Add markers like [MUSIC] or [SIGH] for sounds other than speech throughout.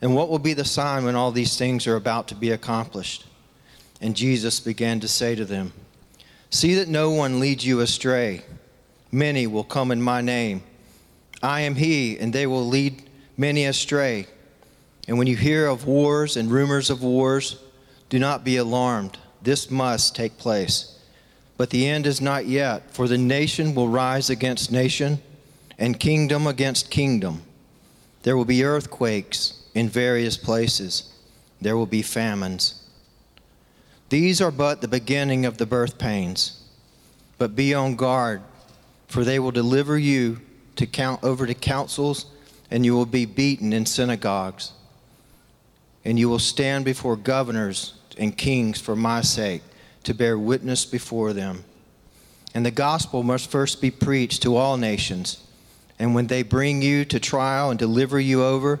And what will be the sign when all these things are about to be accomplished? And Jesus began to say to them, See that no one leads you astray. Many will come in my name. I am he, and they will lead many astray. And when you hear of wars and rumors of wars, do not be alarmed. This must take place. But the end is not yet, for the nation will rise against nation, and kingdom against kingdom. There will be earthquakes in various places. There will be famines. These are but the beginning of the birth pains. But be on guard, for they will deliver you to count over to councils, and you will be beaten in synagogues. And you will stand before governors and kings for my sake to bear witness before them. And the gospel must first be preached to all nations. And when they bring you to trial and deliver you over,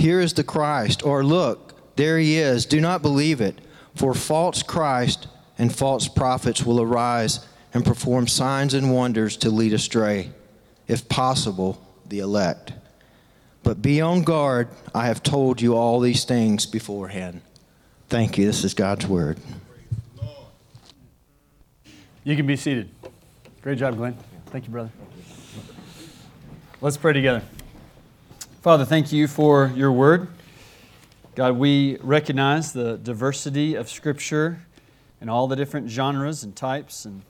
here is the Christ, or look, there he is. Do not believe it, for false Christ and false prophets will arise and perform signs and wonders to lead astray, if possible, the elect. But be on guard. I have told you all these things beforehand. Thank you. This is God's word. You can be seated. Great job, Glenn. Thank you, brother. Let's pray together. Father, thank you for your word. God, we recognize the diversity of Scripture and all the different genres and types and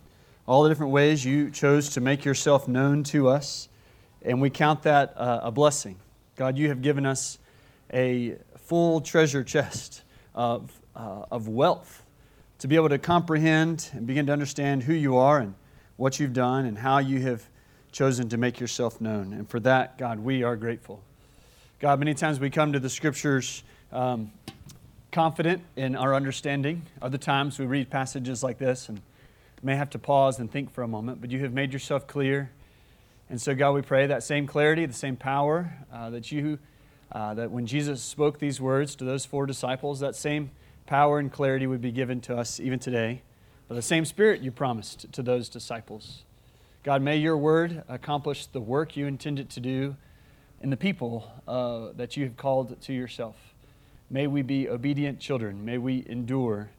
all the different ways you chose to make yourself known to us. And we count that uh, a blessing. God, you have given us a full treasure chest of, uh, of wealth to be able to comprehend and begin to understand who you are and what you've done and how you have chosen to make yourself known. And for that, God, we are grateful. God, many times we come to the scriptures um, confident in our understanding. Other times we read passages like this and may have to pause and think for a moment, but you have made yourself clear. And so, God, we pray that same clarity, the same power uh, that you, uh, that when Jesus spoke these words to those four disciples, that same power and clarity would be given to us even today. by the same Spirit you promised to those disciples. God, may your word accomplish the work you intended to do in the people uh, that you have called to yourself. May we be obedient children. May we endure.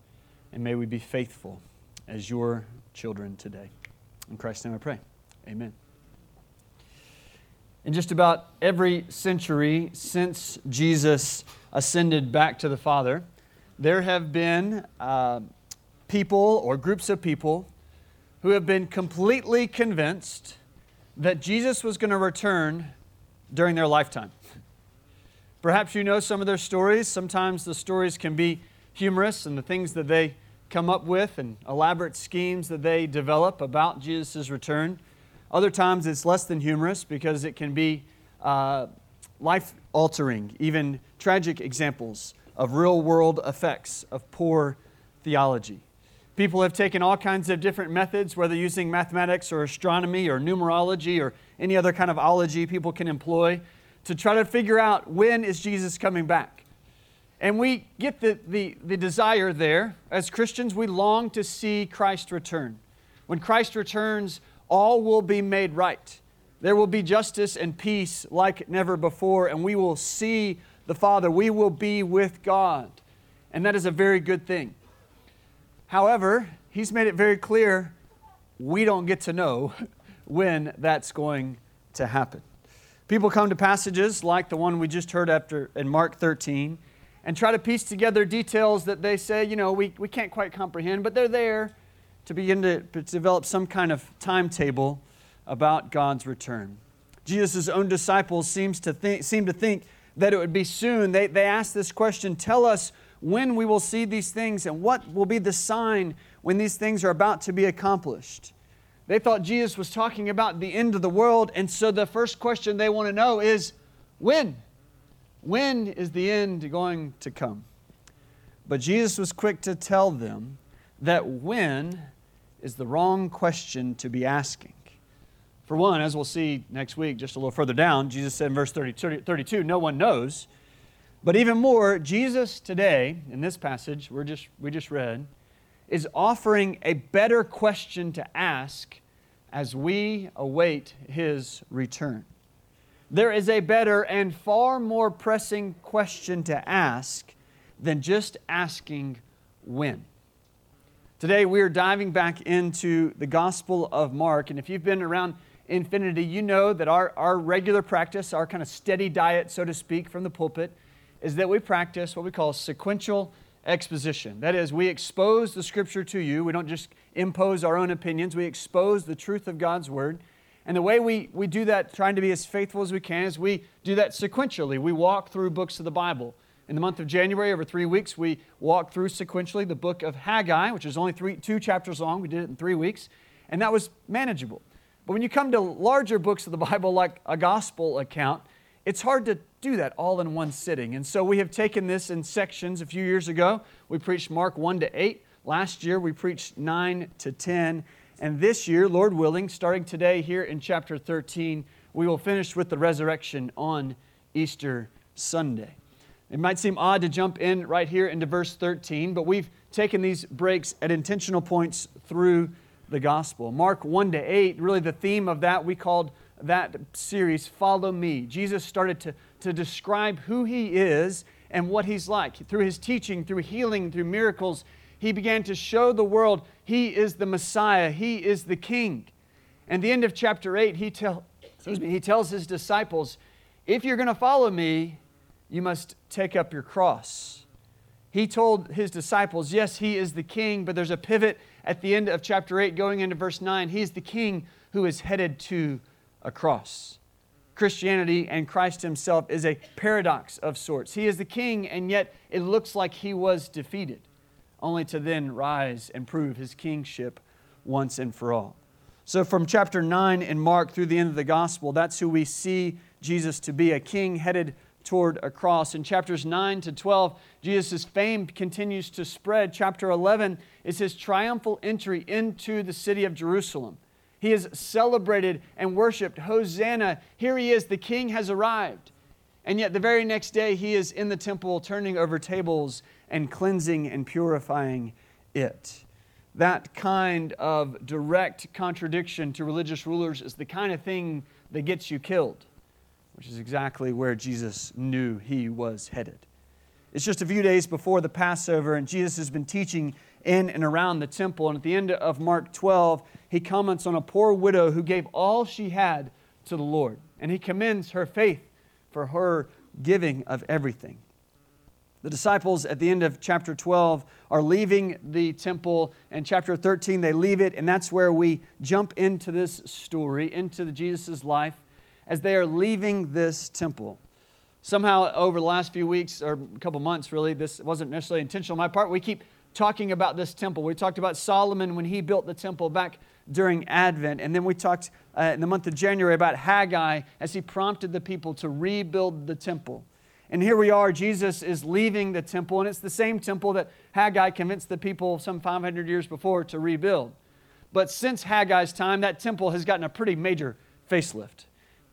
And may we be faithful as your children today. In Christ's name I pray. Amen. In just about every century since Jesus ascended back to the Father, there have been uh, people or groups of people who have been completely convinced that Jesus was going to return during their lifetime. Perhaps you know some of their stories. Sometimes the stories can be humorous and the things that they come up with and elaborate schemes that they develop about Jesus' return. Other times it's less than humorous because it can be uh, life altering, even tragic examples of real world effects of poor theology. People have taken all kinds of different methods, whether using mathematics or astronomy or numerology or any other kind of ology people can employ, to try to figure out when is Jesus coming back. And we get the, the, the desire there. As Christians, we long to see Christ return. When Christ returns, all will be made right. There will be justice and peace like never before, and we will see the Father. We will be with God. And that is a very good thing. However, He's made it very clear we don't get to know [LAUGHS] when that's going to happen. People come to passages like the one we just heard after in Mark 13 and try to piece together details that they say, you know, we, we can't quite comprehend, but they're there to begin to, develop some kind of timetable about God's return. Jesus' own disciples seems to think, seem to think that it would be soon. They, they ask this question Tell us when we will see these things and what will be the sign when these things are about to be accomplished. They thought Jesus was talking about the end of the world, and so the first question they want to know is when? When is the end going to come? But Jesus was quick to tell them that when is the wrong question to be asking. For one, as we'll see next week, just a little further down, Jesus said in verse 30, 32, no one knows. But even more, Jesus today, in this passage we're just, we just read, is offering a better question to ask as we await his return. There is a better and far more pressing question to ask than just asking when. Today, we are diving back into the Gospel of Mark. And if you've been around Infinity, you know that our, our regular practice, our kind of steady diet, so to speak, from the pulpit, is that we practice what we call sequential exposition. That is, we expose the Scripture to you. We don't just impose our own opinions, we expose the truth of God's Word. And the way we, we do that, trying to be as faithful as we can, is we do that sequentially. We walk through books of the Bible. In the month of January, over three weeks, we walked through sequentially the book of Haggai, which is only three, two chapters long. We did it in three weeks, and that was manageable. But when you come to larger books of the Bible, like a gospel account, it's hard to do that all in one sitting. And so we have taken this in sections. A few years ago, we preached Mark 1 to 8. Last year, we preached 9 to 10. And this year, Lord willing, starting today here in chapter 13, we will finish with the resurrection on Easter Sunday. It might seem odd to jump in right here into verse 13, but we've taken these breaks at intentional points through the gospel. Mark 1 to 8, really the theme of that, we called that series Follow Me. Jesus started to, to describe who he is and what he's like. Through his teaching, through healing, through miracles, he began to show the world he is the Messiah, he is the King. And the end of chapter 8, he, tell, excuse me, he tells his disciples, If you're going to follow me, you must take up your cross. He told his disciples, Yes, he is the King, but there's a pivot at the end of chapter 8 going into verse 9. He's the King who is headed to a cross. Christianity and Christ himself is a paradox of sorts. He is the king, and yet it looks like he was defeated only to then rise and prove his kingship once and for all. So, from chapter 9 in Mark through the end of the gospel, that's who we see Jesus to be a king headed toward a cross. In chapters 9 to 12, Jesus' fame continues to spread. Chapter 11 is his triumphal entry into the city of Jerusalem. He is celebrated and worshiped. Hosanna, here he is, the king has arrived. And yet, the very next day, he is in the temple turning over tables and cleansing and purifying it. That kind of direct contradiction to religious rulers is the kind of thing that gets you killed, which is exactly where Jesus knew he was headed. It's just a few days before the Passover, and Jesus has been teaching in and around the temple. And at the end of Mark 12, he comments on a poor widow who gave all she had to the Lord. And he commends her faith for her giving of everything. The disciples at the end of chapter 12 are leaving the temple, and chapter 13 they leave it, and that's where we jump into this story, into Jesus' life, as they are leaving this temple. Somehow, over the last few weeks or a couple months, really, this wasn't necessarily intentional on my part. We keep talking about this temple. We talked about Solomon when he built the temple back during Advent. And then we talked uh, in the month of January about Haggai as he prompted the people to rebuild the temple. And here we are, Jesus is leaving the temple, and it's the same temple that Haggai convinced the people some 500 years before to rebuild. But since Haggai's time, that temple has gotten a pretty major facelift.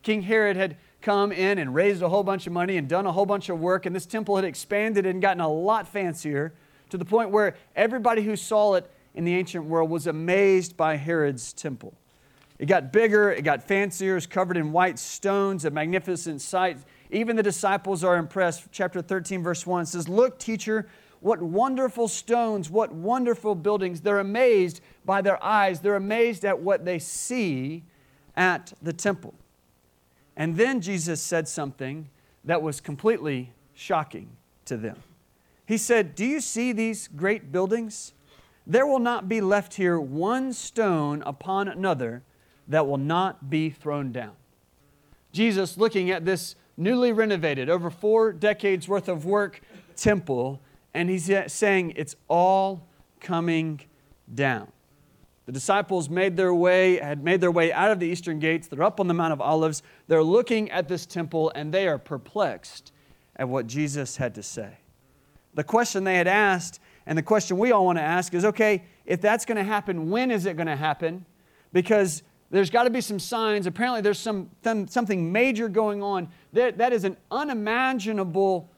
King Herod had come in and raised a whole bunch of money and done a whole bunch of work, and this temple had expanded and gotten a lot fancier to the point where everybody who saw it in the ancient world was amazed by Herod's temple. It got bigger, it got fancier, it was covered in white stones, a magnificent sight. Even the disciples are impressed. Chapter 13, verse 1 says, Look, teacher, what wonderful stones, what wonderful buildings. They're amazed by their eyes, they're amazed at what they see at the temple. And then Jesus said something that was completely shocking to them. He said, Do you see these great buildings? There will not be left here one stone upon another that will not be thrown down. Jesus, looking at this newly renovated, over four decades worth of work temple, and he's saying it's all coming down. The disciples made their way, had made their way out of the eastern gates. They're up on the Mount of Olives. They're looking at this temple and they are perplexed at what Jesus had to say. The question they had asked, and the question we all want to ask is okay, if that's going to happen, when is it going to happen? Because there's got to be some signs. Apparently, there's some, something major going on. That, that is an unimaginable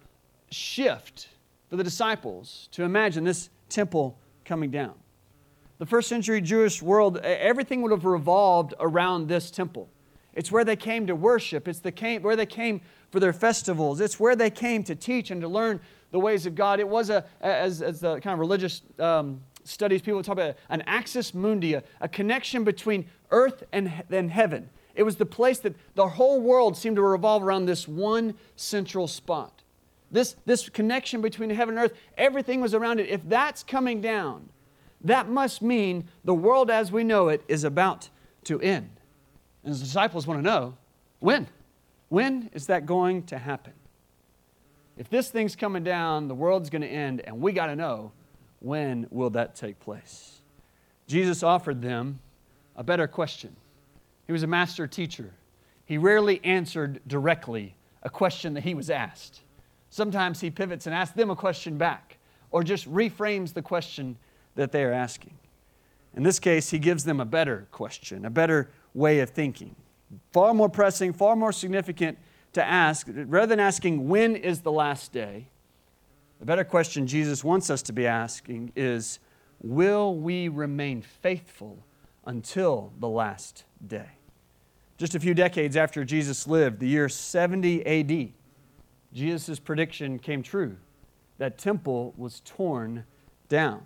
shift for the disciples to imagine this temple coming down the first century Jewish world, everything would have revolved around this temple. It's where they came to worship, it's the came, where they came for their festivals, it's where they came to teach and to learn the ways of God. It was, a, as, as the kind of religious um, studies people talk about, an axis mundi, a, a connection between earth and, and heaven. It was the place that the whole world seemed to revolve around this one central spot. This, this connection between heaven and earth, everything was around it. If that's coming down, that must mean the world as we know it is about to end. And the disciples want to know when? When is that going to happen? If this thing's coming down, the world's going to end, and we got to know when will that take place? Jesus offered them a better question. He was a master teacher. He rarely answered directly a question that he was asked. Sometimes he pivots and asks them a question back, or just reframes the question that they are asking. In this case, he gives them a better question, a better way of thinking. Far more pressing, far more significant to ask. Rather than asking, when is the last day? The better question Jesus wants us to be asking is, will we remain faithful until the last day? Just a few decades after Jesus lived, the year 70 AD, Jesus' prediction came true. That temple was torn down.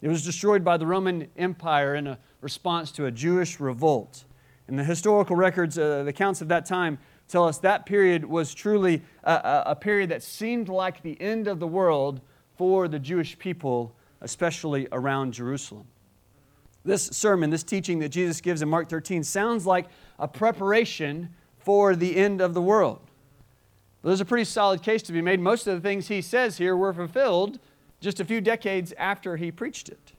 It was destroyed by the Roman Empire in a response to a Jewish revolt. And the historical records, uh, the accounts of that time, tell us that period was truly a, a period that seemed like the end of the world for the Jewish people, especially around Jerusalem. This sermon, this teaching that Jesus gives in Mark 13, sounds like a preparation for the end of the world. But there's a pretty solid case to be made. Most of the things he says here were fulfilled just a few decades after he preached it.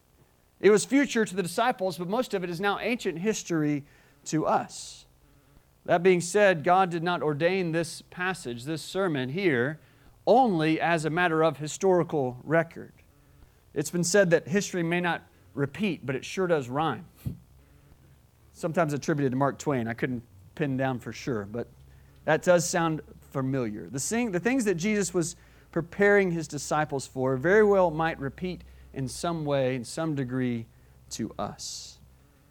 It was future to the disciples, but most of it is now ancient history to us. That being said, God did not ordain this passage, this sermon here, only as a matter of historical record. It's been said that history may not repeat, but it sure does rhyme. Sometimes attributed to Mark Twain. I couldn't pin down for sure, but that does sound familiar. The, the things that Jesus was preparing his disciples for very well might repeat in some way, in some degree, to us.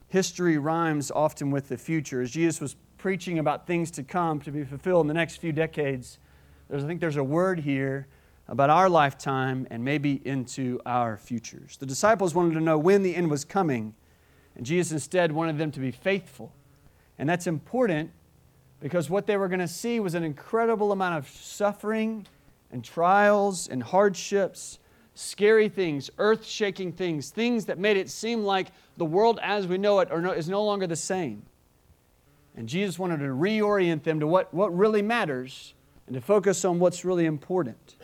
History rhymes often with the future. As Jesus was preaching about things to come to be fulfilled in the next few decades, there's, I think there's a word here about our lifetime and maybe into our futures. The disciples wanted to know when the end was coming, and Jesus instead wanted them to be faithful. And that's important because what they were going to see was an incredible amount of suffering and trials and hardships, scary things, earth shaking things, things that made it seem like the world as we know it is no longer the same. And Jesus wanted to reorient them to what, what really matters and to focus on what's really important.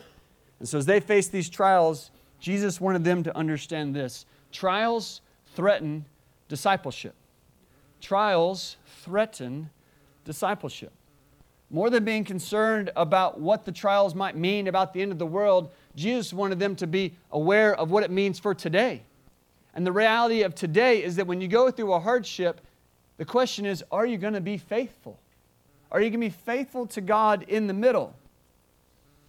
And so, as they face these trials, Jesus wanted them to understand this trials threaten discipleship. Trials threaten discipleship. More than being concerned about what the trials might mean about the end of the world, Jesus wanted them to be aware of what it means for today. And the reality of today is that when you go through a hardship, the question is are you going to be faithful? Are you going to be faithful to God in the middle?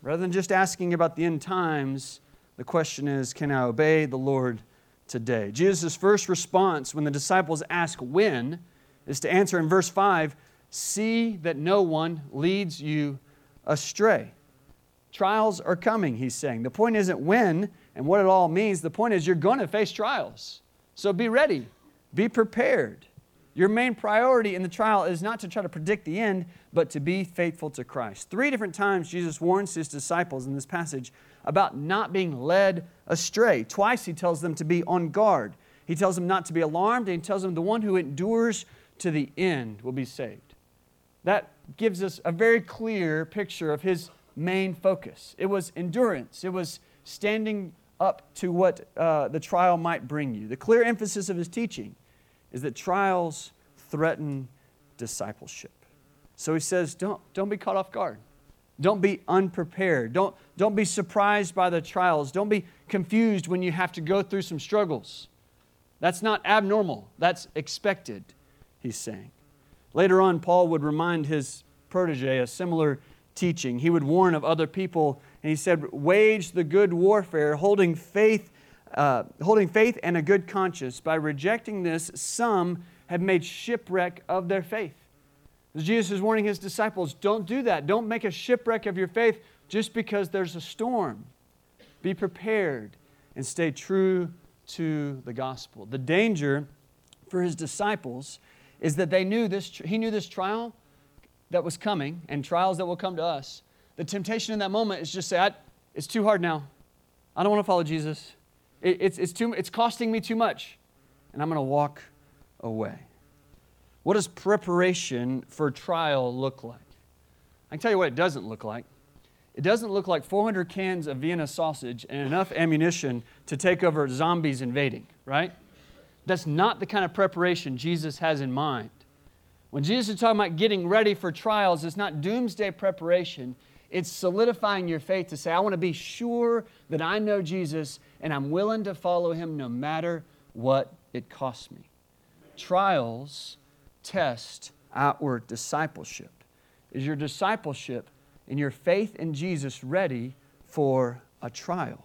Rather than just asking about the end times, the question is can I obey the Lord today? Jesus' first response when the disciples ask when is to answer in verse 5 see that no one leads you astray. Trials are coming, he's saying. The point isn't when and what it all means. The point is you're going to face trials. So be ready, be prepared. Your main priority in the trial is not to try to predict the end, but to be faithful to Christ. Three different times Jesus warns his disciples in this passage about not being led astray. Twice he tells them to be on guard. He tells them not to be alarmed, and he tells them the one who endures to the end will be saved. That gives us a very clear picture of his main focus. It was endurance, it was standing up to what uh, the trial might bring you. The clear emphasis of his teaching is that trials threaten discipleship. So he says, don't, don't be caught off guard. Don't be unprepared. Don't, don't be surprised by the trials. Don't be confused when you have to go through some struggles. That's not abnormal, that's expected, he's saying. Later on, Paul would remind his protege a similar teaching. He would warn of other people, and he said, Wage the good warfare, holding faith uh, holding faith and a good conscience. By rejecting this, some have made shipwreck of their faith. Jesus is warning his disciples don't do that. Don't make a shipwreck of your faith just because there's a storm. Be prepared and stay true to the gospel. The danger for his disciples is that they knew this, he knew this trial that was coming and trials that will come to us. The temptation in that moment is just say, it's too hard now. I don't want to follow Jesus. It, it's, it's, too, it's costing me too much, and I'm going to walk away. What does preparation for trial look like? I can tell you what it doesn't look like. It doesn't look like 400 cans of Vienna sausage and enough ammunition to take over zombies invading, right? That's not the kind of preparation Jesus has in mind. When Jesus is talking about getting ready for trials, it's not doomsday preparation. It's solidifying your faith to say, I want to be sure that I know Jesus and I'm willing to follow him no matter what it costs me. Trials test outward discipleship. Is your discipleship and your faith in Jesus ready for a trial?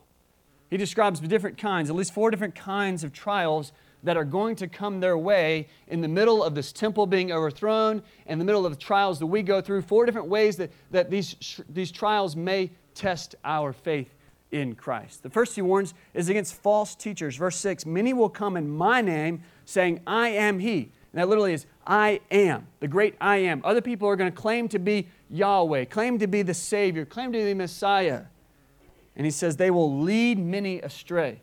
He describes different kinds, at least four different kinds of trials that are going to come their way in the middle of this temple being overthrown, in the middle of the trials that we go through, four different ways that, that these, these trials may test our faith in Christ. The first he warns is against false teachers. Verse 6 Many will come in my name, saying, I am he. And that literally is, I am, the great I am. Other people are going to claim to be Yahweh, claim to be the Savior, claim to be the Messiah. And he says, they will lead many astray.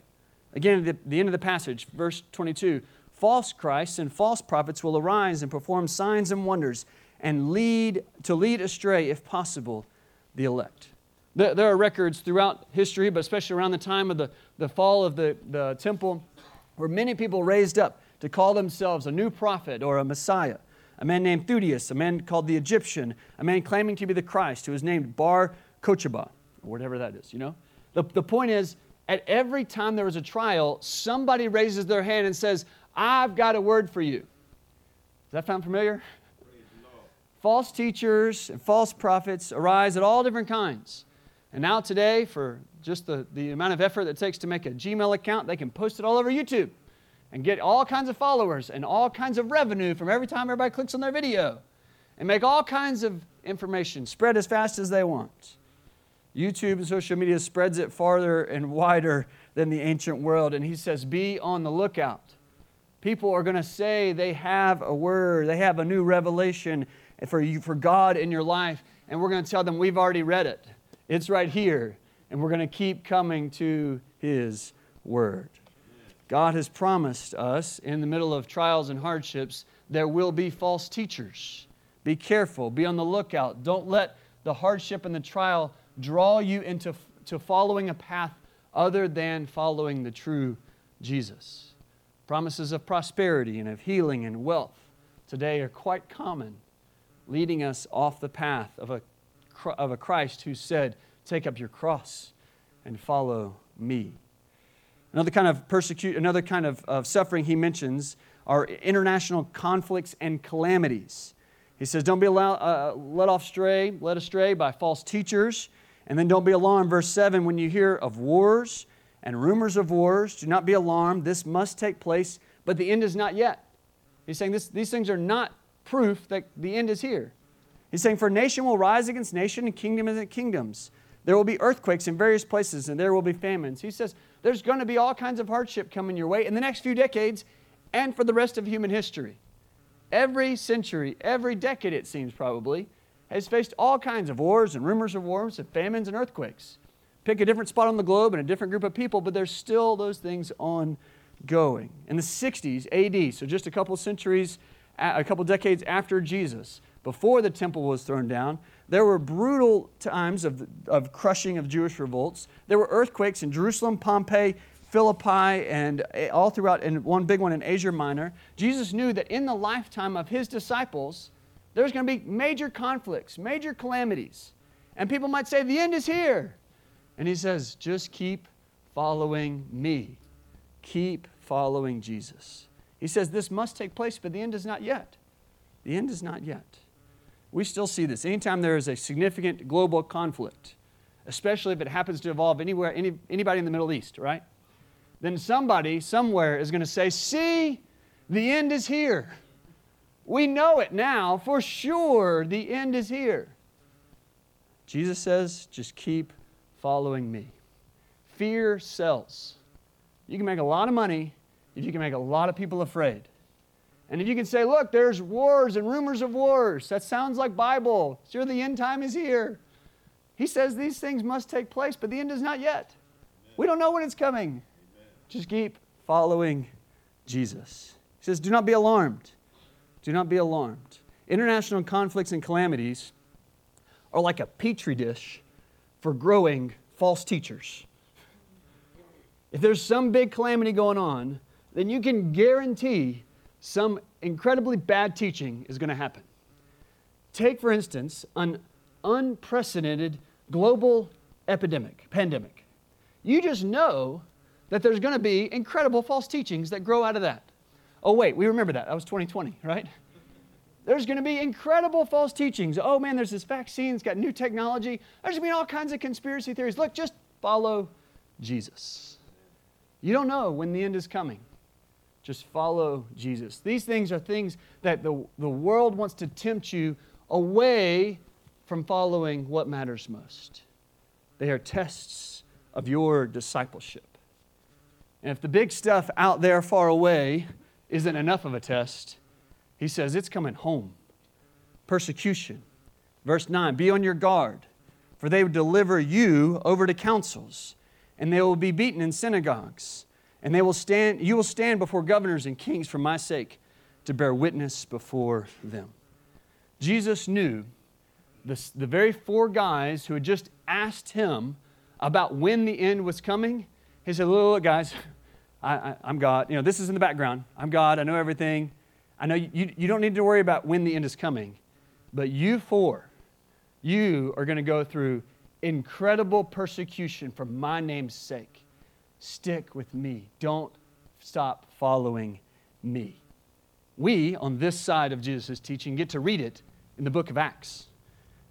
Again, at the, the end of the passage, verse 22 false Christs and false prophets will arise and perform signs and wonders and lead to lead astray, if possible, the elect. There, there are records throughout history, but especially around the time of the, the fall of the, the temple, where many people raised up to call themselves a new prophet or a Messiah. A man named Theudius, a man called the Egyptian, a man claiming to be the Christ, who was named Bar Kochaba, or whatever that is, you know? The, the point is, at every time there was a trial, somebody raises their hand and says, I've got a word for you. Does that sound familiar? False teachers and false prophets arise at all different kinds. And now, today, for just the, the amount of effort that takes to make a Gmail account, they can post it all over YouTube and get all kinds of followers and all kinds of revenue from every time everybody clicks on their video and make all kinds of information spread as fast as they want. YouTube and social media spreads it farther and wider than the ancient world. And he says, Be on the lookout. People are going to say they have a word, they have a new revelation for, you, for God in your life. And we're going to tell them, We've already read it. It's right here. And we're going to keep coming to his word. God has promised us in the middle of trials and hardships, there will be false teachers. Be careful, be on the lookout. Don't let the hardship and the trial draw you into to following a path other than following the true Jesus. Promises of prosperity and of healing and wealth today are quite common, leading us off the path of a, of a Christ who said, Take up your cross and follow me. Another kind of persecute, another kind of, of suffering he mentions are international conflicts and calamities. He says, Don't be allowed, uh, led off stray, led astray by false teachers. And then don't be alarmed, verse 7, when you hear of wars and rumors of wars, do not be alarmed. This must take place, but the end is not yet. He's saying this, these things are not proof that the end is here. He's saying, For nation will rise against nation and kingdom against kingdoms. There will be earthquakes in various places and there will be famines. He says, There's going to be all kinds of hardship coming your way in the next few decades and for the rest of human history. Every century, every decade, it seems probably, has faced all kinds of wars and rumors of wars and famines and earthquakes. Pick a different spot on the globe and a different group of people, but there's still those things ongoing. In the 60s AD, so just a couple centuries, a couple decades after Jesus, before the temple was thrown down, there were brutal times of, of crushing of Jewish revolts. There were earthquakes in Jerusalem, Pompeii, Philippi, and eh, all throughout, and one big one in Asia Minor. Jesus knew that in the lifetime of his disciples, there's going to be major conflicts, major calamities. And people might say, the end is here. And he says, just keep following me. Keep following Jesus. He says, this must take place, but the end is not yet. The end is not yet. We still see this. Anytime there is a significant global conflict, especially if it happens to involve anywhere, any, anybody in the Middle East, right? Then somebody somewhere is going to say, See, the end is here. We know it now for sure. The end is here. Jesus says, just keep following me. Fear sells. You can make a lot of money if you can make a lot of people afraid. And if you can say, look, there's wars and rumors of wars, that sounds like Bible. Sure, the end time is here. He says these things must take place, but the end is not yet. We don't know when it's coming. Just keep following Jesus. He says, do not be alarmed. Do not be alarmed. International conflicts and calamities are like a petri dish for growing false teachers. If there's some big calamity going on, then you can guarantee some incredibly bad teaching is going to happen. Take, for instance, an unprecedented global epidemic, pandemic. You just know that there's going to be incredible false teachings that grow out of that. Oh, wait, we remember that. That was 2020, right? There's going to be incredible false teachings. Oh, man, there's this vaccine, it's got new technology. There's going to be all kinds of conspiracy theories. Look, just follow Jesus. You don't know when the end is coming. Just follow Jesus. These things are things that the, the world wants to tempt you away from following what matters most. They are tests of your discipleship. And if the big stuff out there far away isn't enough of a test, he says it's coming home. Persecution. Verse 9 Be on your guard, for they will deliver you over to councils, and they will be beaten in synagogues, and they will stand, you will stand before governors and kings for my sake to bear witness before them. Jesus knew the, the very four guys who had just asked him about when the end was coming. He said, Look, look guys, [LAUGHS] I, am God. You know, this is in the background. I'm God. I know everything. I know you, you don't need to worry about when the end is coming. But you four, you are going to go through incredible persecution for my name's sake. Stick with me. Don't stop following me. We, on this side of Jesus' teaching, get to read it in the book of Acts.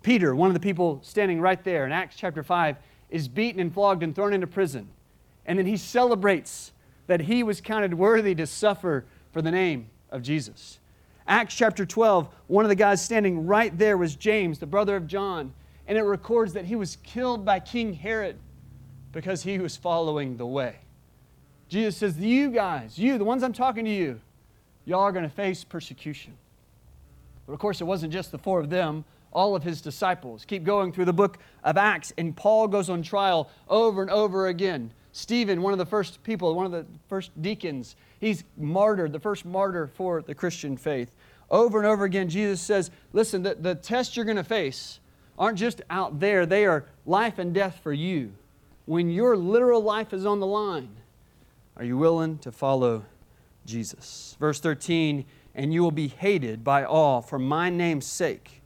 Peter, one of the people standing right there in Acts chapter 5, is beaten and flogged and thrown into prison. And then he celebrates that he was counted worthy to suffer for the name of Jesus. Acts chapter 12, one of the guys standing right there was James, the brother of John, and it records that he was killed by King Herod because he was following the way. Jesus says, You guys, you, the ones I'm talking to you, y'all are going to face persecution. But of course, it wasn't just the four of them, all of his disciples. Keep going through the book of Acts, and Paul goes on trial over and over again. Stephen, one of the first people, one of the first deacons, he's martyred, the first martyr for the Christian faith. Over and over again, Jesus says, Listen, the, the test you're going to face aren't just out there, they are life and death for you. When your literal life is on the line, are you willing to follow Jesus? Verse 13, and you will be hated by all for my name's sake,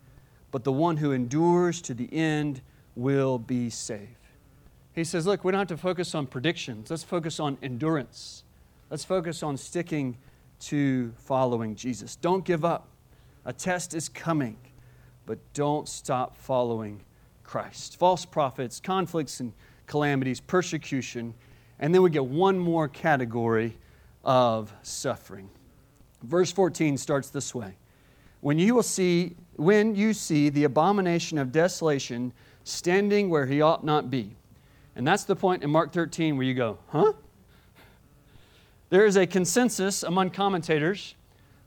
but the one who endures to the end will be saved. He says, Look, we don't have to focus on predictions. Let's focus on endurance. Let's focus on sticking to following Jesus. Don't give up. A test is coming, but don't stop following Christ. False prophets, conflicts and calamities, persecution, and then we get one more category of suffering. Verse 14 starts this way. When you will see when you see the abomination of desolation standing where he ought not be. And that's the point in Mark 13 where you go, huh? There is a consensus among commentators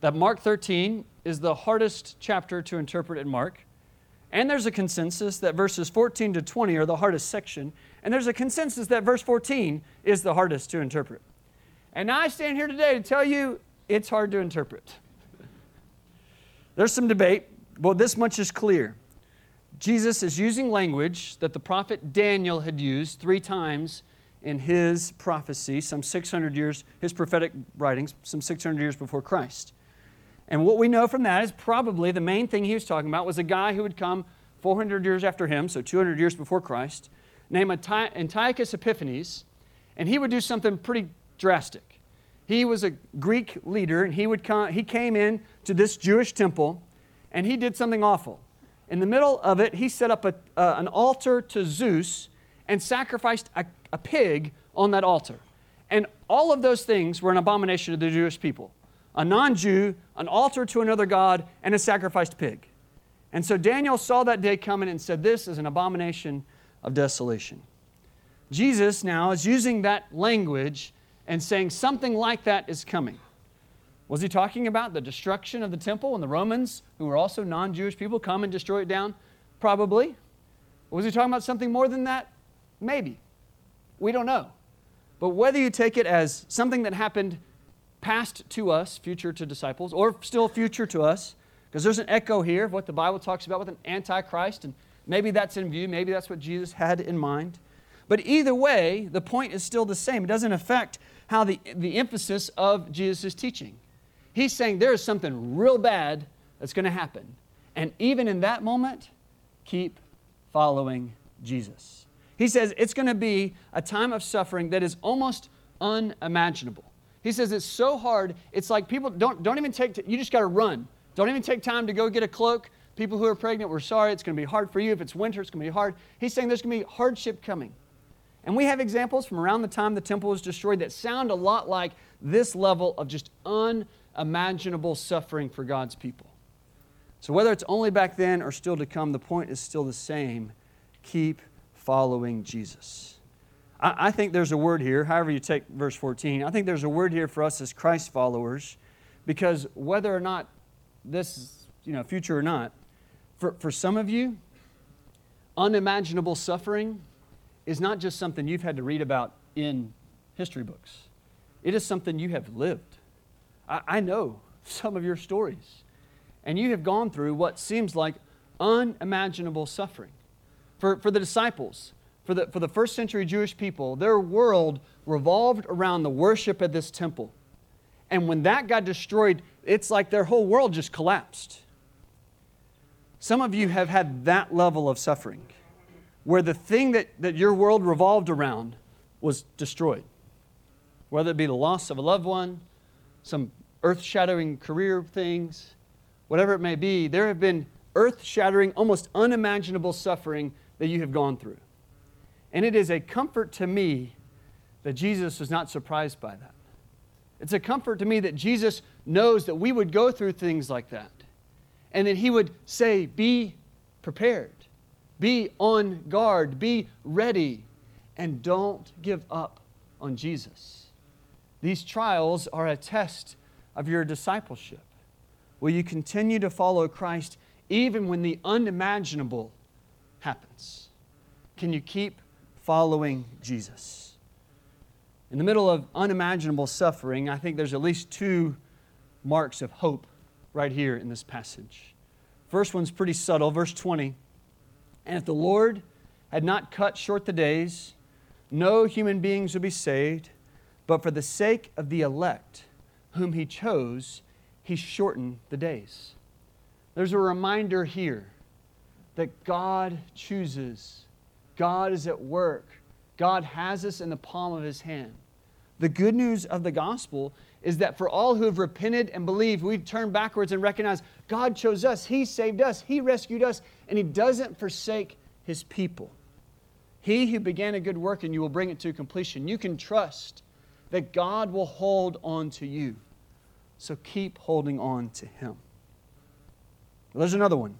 that Mark 13 is the hardest chapter to interpret in Mark. And there's a consensus that verses 14 to 20 are the hardest section. And there's a consensus that verse 14 is the hardest to interpret. And I stand here today to tell you it's hard to interpret. [LAUGHS] There's some debate, but this much is clear. Jesus is using language that the prophet Daniel had used three times in his prophecy, some 600 years, his prophetic writings, some 600 years before Christ. And what we know from that is probably the main thing he was talking about was a guy who would come 400 years after him, so 200 years before Christ, named Antiochus Epiphanes, and he would do something pretty drastic. He was a Greek leader, and he, would come, he came in to this Jewish temple, and he did something awful. In the middle of it, he set up a, uh, an altar to Zeus and sacrificed a, a pig on that altar. And all of those things were an abomination to the Jewish people a non Jew, an altar to another God, and a sacrificed pig. And so Daniel saw that day coming and said, This is an abomination of desolation. Jesus now is using that language and saying something like that is coming. Was he talking about the destruction of the temple and the Romans, who were also non Jewish people, come and destroy it down? Probably. Was he talking about something more than that? Maybe. We don't know. But whether you take it as something that happened past to us, future to disciples, or still future to us, because there's an echo here of what the Bible talks about with an antichrist, and maybe that's in view, maybe that's what Jesus had in mind. But either way, the point is still the same. It doesn't affect how the, the emphasis of Jesus' teaching. He's saying there is something real bad that's going to happen. And even in that moment, keep following Jesus. He says it's going to be a time of suffering that is almost unimaginable. He says it's so hard, it's like people don't, don't even take, you just got to run. Don't even take time to go get a cloak. People who are pregnant, we're sorry, it's going to be hard for you. If it's winter, it's going to be hard. He's saying there's going to be hardship coming. And we have examples from around the time the temple was destroyed that sound a lot like this level of just unimaginable suffering for God's people. So, whether it's only back then or still to come, the point is still the same. Keep following Jesus. I, I think there's a word here, however you take verse 14, I think there's a word here for us as Christ followers because whether or not this is, you know, future or not, for, for some of you, unimaginable suffering is not just something you've had to read about in history books. It is something you have lived. I, I know some of your stories. And you have gone through what seems like unimaginable suffering. For, for the disciples, for the, for the first century Jewish people, their world revolved around the worship at this temple. And when that got destroyed, it's like their whole world just collapsed. Some of you have had that level of suffering, where the thing that, that your world revolved around was destroyed. Whether it be the loss of a loved one, some earth shattering career things, whatever it may be, there have been earth shattering, almost unimaginable suffering that you have gone through. And it is a comfort to me that Jesus was not surprised by that. It's a comfort to me that Jesus knows that we would go through things like that. And that he would say, Be prepared, be on guard, be ready, and don't give up on Jesus. These trials are a test of your discipleship. Will you continue to follow Christ even when the unimaginable happens? Can you keep following Jesus. In the middle of unimaginable suffering, I think there's at least two marks of hope right here in this passage. First one's pretty subtle, verse 20. And if the Lord had not cut short the days, no human beings would be saved, but for the sake of the elect, whom he chose, he shortened the days. There's a reminder here that God chooses, God is at work, God has us in the palm of his hand. The good news of the gospel is that for all who have repented and believed, we've turned backwards and recognized God chose us, He saved us, He rescued us, and He doesn't forsake His people. He who began a good work and you will bring it to completion. You can trust that God will hold on to you. So keep holding on to Him. Well, there's another one,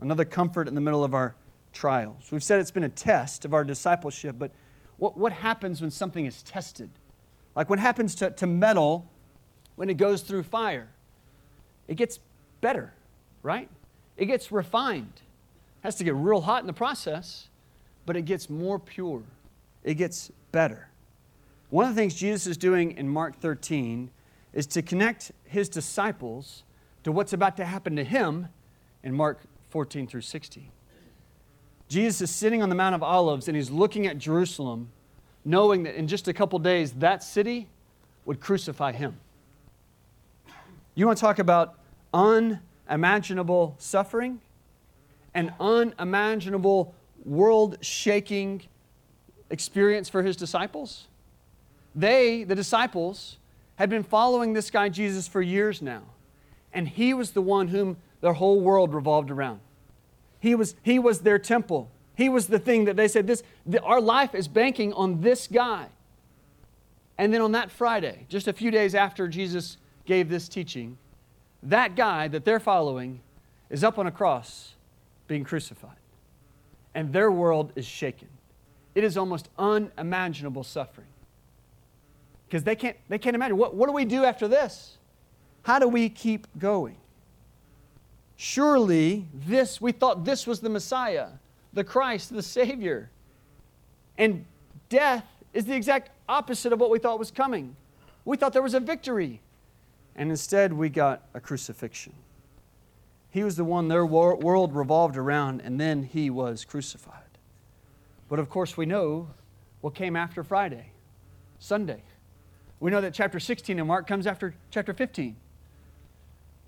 another comfort in the middle of our trials. We've said it's been a test of our discipleship, but what, what happens when something is tested? Like what happens to, to metal when it goes through fire? It gets better, right? It gets refined. It has to get real hot in the process, but it gets more pure. It gets better. One of the things Jesus is doing in Mark 13 is to connect his disciples to what's about to happen to him in Mark 14 through 16. Jesus is sitting on the Mount of Olives and he's looking at Jerusalem, knowing that in just a couple days that city would crucify him. You want to talk about unimaginable suffering and unimaginable world shaking experience for his disciples? They, the disciples, had been following this guy Jesus for years now, and he was the one whom their whole world revolved around. He was, he was their temple. He was the thing that they said, this, the, our life is banking on this guy. And then on that Friday, just a few days after Jesus gave this teaching, that guy that they're following is up on a cross being crucified. And their world is shaken. It is almost unimaginable suffering. Because they can't, they can't imagine what, what do we do after this? How do we keep going? Surely, this, we thought this was the Messiah, the Christ, the Savior. And death is the exact opposite of what we thought was coming. We thought there was a victory. And instead, we got a crucifixion. He was the one their world revolved around, and then he was crucified. But of course, we know what came after Friday, Sunday. We know that chapter 16 in Mark comes after chapter 15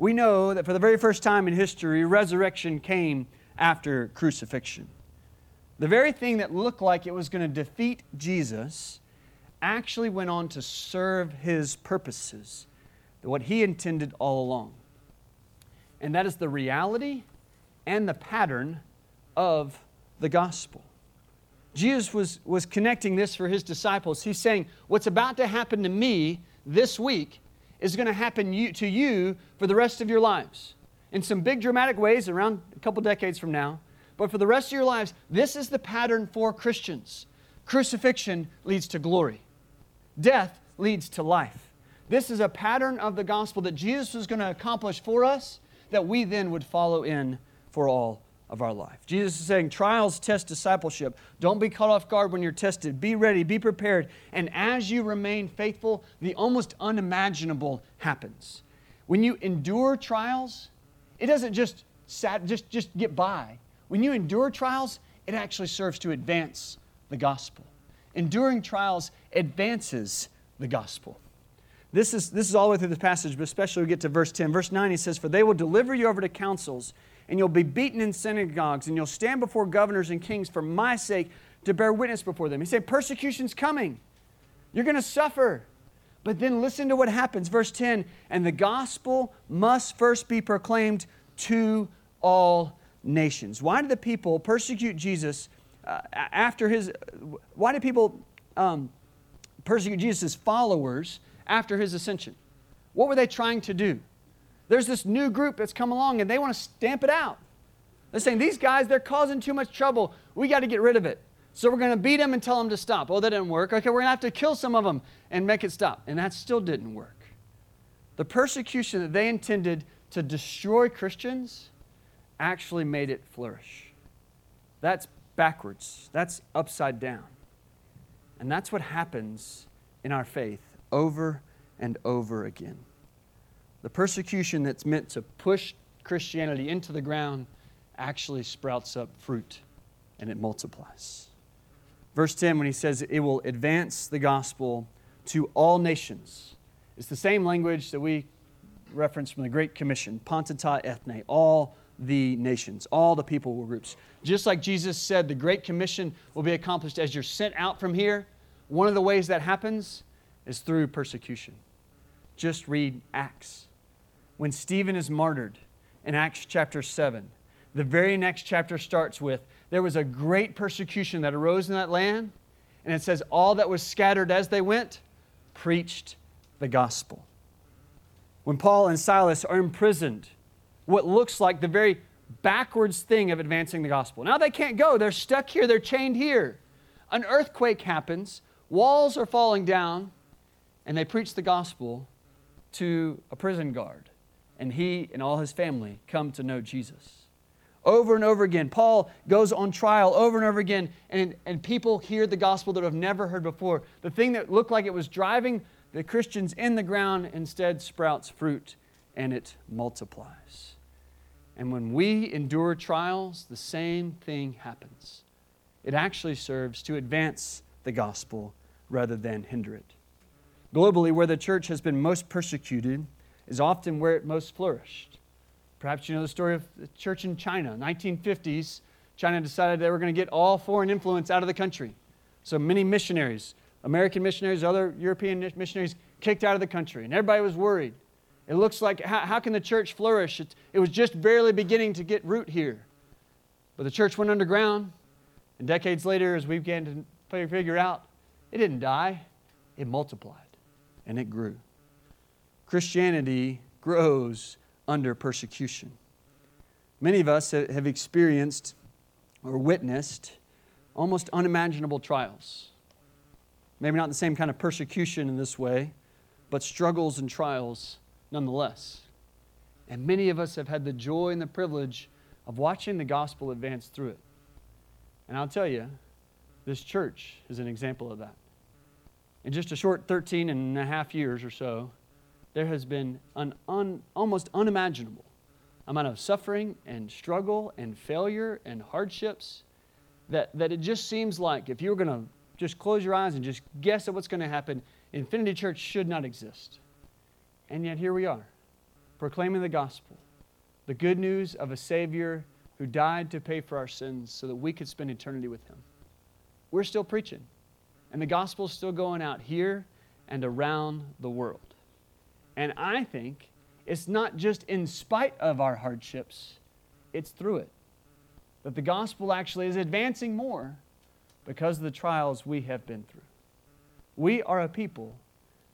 we know that for the very first time in history, resurrection came after crucifixion. The very thing that looked like it was going to defeat Jesus actually went on to serve his purposes, what he intended all along. And that is the reality and the pattern of the gospel. Jesus was, was connecting this for his disciples. He's saying, What's about to happen to me this week is going to happen you, to you for the rest of your lives. In some big dramatic ways around a couple decades from now, but for the rest of your lives, this is the pattern for Christians. Crucifixion leads to glory, death leads to life. This is a pattern of the gospel that Jesus was going to accomplish for us that we then would follow in for all of our life. Jesus is saying, trials test discipleship. Don't be caught off guard when you're tested. Be ready, be prepared. And as you remain faithful, the almost unimaginable happens. When you endure trials, it doesn't just, sat, just, just get by. When you endure trials, it actually serves to advance the gospel. Enduring trials advances the gospel. This is, this is all the way through the passage, but especially we get to verse 10. Verse 9, he says, For they will deliver you over to councils and you'll be beaten in synagogues, and you'll stand before governors and kings for my sake to bear witness before them. He said, Persecution's coming. You're going to suffer. But then listen to what happens. Verse 10 And the gospel must first be proclaimed to all nations. Why did the people persecute Jesus uh, after his. Why did people um, persecute Jesus' followers after his ascension? What were they trying to do? there's this new group that's come along and they want to stamp it out. They're saying, these guys, they're causing too much trouble. We got to get rid of it. So we're going to beat them and tell them to stop. Oh, that didn't work. Okay, we're going to have to kill some of them and make it stop. And that still didn't work. The persecution that they intended to destroy Christians actually made it flourish. That's backwards, that's upside down. And that's what happens in our faith over and over again. The persecution that's meant to push Christianity into the ground actually sprouts up fruit and it multiplies. Verse 10, when he says it will advance the gospel to all nations, it's the same language that we reference from the Great Commission, Panta ta ethne, all the nations, all the people groups. Just like Jesus said, the Great Commission will be accomplished as you're sent out from here. One of the ways that happens is through persecution. Just read Acts. When Stephen is martyred in Acts chapter 7, the very next chapter starts with there was a great persecution that arose in that land, and it says, all that was scattered as they went preached the gospel. When Paul and Silas are imprisoned, what looks like the very backwards thing of advancing the gospel. Now they can't go, they're stuck here, they're chained here. An earthquake happens, walls are falling down, and they preach the gospel to a prison guard. And he and all his family come to know Jesus. Over and over again, Paul goes on trial over and over again, and, and people hear the gospel that have never heard before. The thing that looked like it was driving the Christians in the ground instead sprouts fruit and it multiplies. And when we endure trials, the same thing happens. It actually serves to advance the gospel rather than hinder it. Globally, where the church has been most persecuted is often where it most flourished. Perhaps you know the story of the church in China. 1950s, China decided they were going to get all foreign influence out of the country. So many missionaries, American missionaries, other European missionaries, kicked out of the country. And everybody was worried. It looks like, how, how can the church flourish? It, it was just barely beginning to get root here. But the church went underground. And decades later, as we began to figure out, it didn't die, it multiplied and it grew. Christianity grows under persecution. Many of us have experienced or witnessed almost unimaginable trials. Maybe not the same kind of persecution in this way, but struggles and trials nonetheless. And many of us have had the joy and the privilege of watching the gospel advance through it. And I'll tell you, this church is an example of that. In just a short 13 and a half years or so, there has been an un, almost unimaginable amount of suffering and struggle and failure and hardships that, that it just seems like if you were going to just close your eyes and just guess at what's going to happen, Infinity Church should not exist. And yet here we are, proclaiming the gospel, the good news of a Savior who died to pay for our sins so that we could spend eternity with Him. We're still preaching, and the gospel is still going out here and around the world. And I think it's not just in spite of our hardships, it's through it. That the gospel actually is advancing more because of the trials we have been through. We are a people,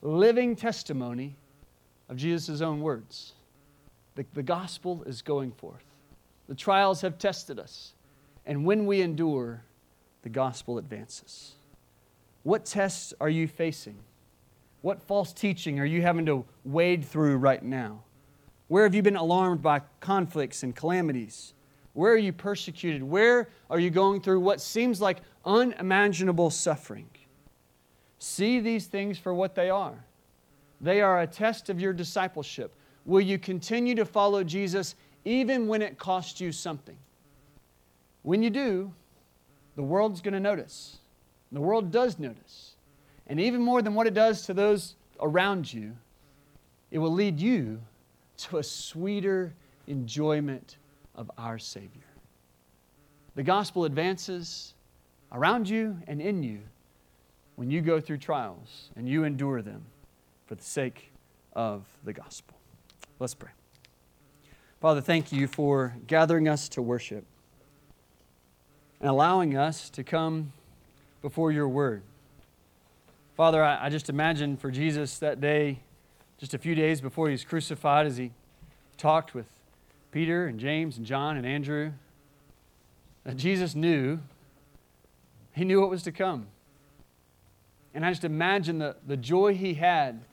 living testimony of Jesus' own words. The, the gospel is going forth. The trials have tested us. And when we endure, the gospel advances. What tests are you facing? What false teaching are you having to wade through right now? Where have you been alarmed by conflicts and calamities? Where are you persecuted? Where are you going through what seems like unimaginable suffering? See these things for what they are. They are a test of your discipleship. Will you continue to follow Jesus even when it costs you something? When you do, the world's going to notice. The world does notice. And even more than what it does to those around you, it will lead you to a sweeter enjoyment of our Savior. The gospel advances around you and in you when you go through trials and you endure them for the sake of the gospel. Let's pray. Father, thank you for gathering us to worship and allowing us to come before your word. Father, I, I, just imagine for Jesus that day, just a few days before he was crucified, as he talked with Peter and James and John and Andrew, that Jesus knew, he knew what was to come. And I just imagine the, the joy he had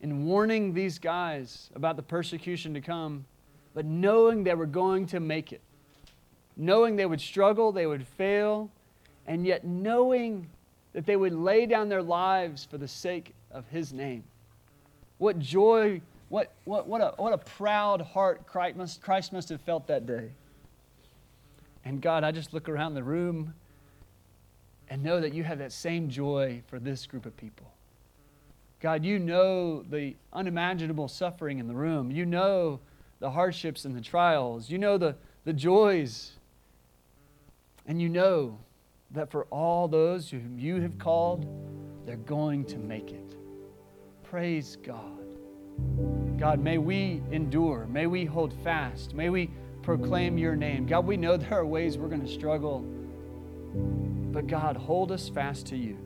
in warning these guys about the persecution to come, but knowing they were going to make it, knowing they would struggle, they would fail, and yet knowing that they would lay down their lives for the sake of his name. What joy, what, what, what, a, what a proud heart Christ must, Christ must have felt that day. And God, I just look around the room and know that you have that same joy for this group of people. God, you know the unimaginable suffering in the room. You know the hardships and the trials. You know the, the joys. And you know that for all those whom you have called, they're going to make it. Praise God. God, may we endure. May we hold fast. May we proclaim your name. God, we know there are ways we're going to struggle, but God, hold us fast to you.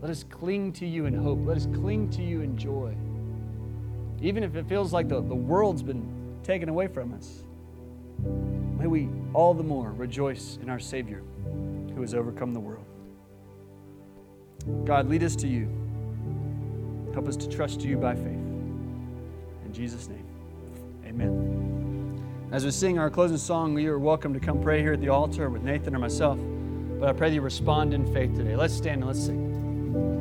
Let us cling to you in hope. Let us cling to you in joy. Even if it feels like the, the world's been taken away from us, may we all the more rejoice in our Savior who has overcome the world. God, lead us to you. Help us to trust you by faith. In Jesus' name, amen. As we sing our closing song, you are welcome to come pray here at the altar with Nathan or myself. But I pray that you respond in faith today. Let's stand and let's sing.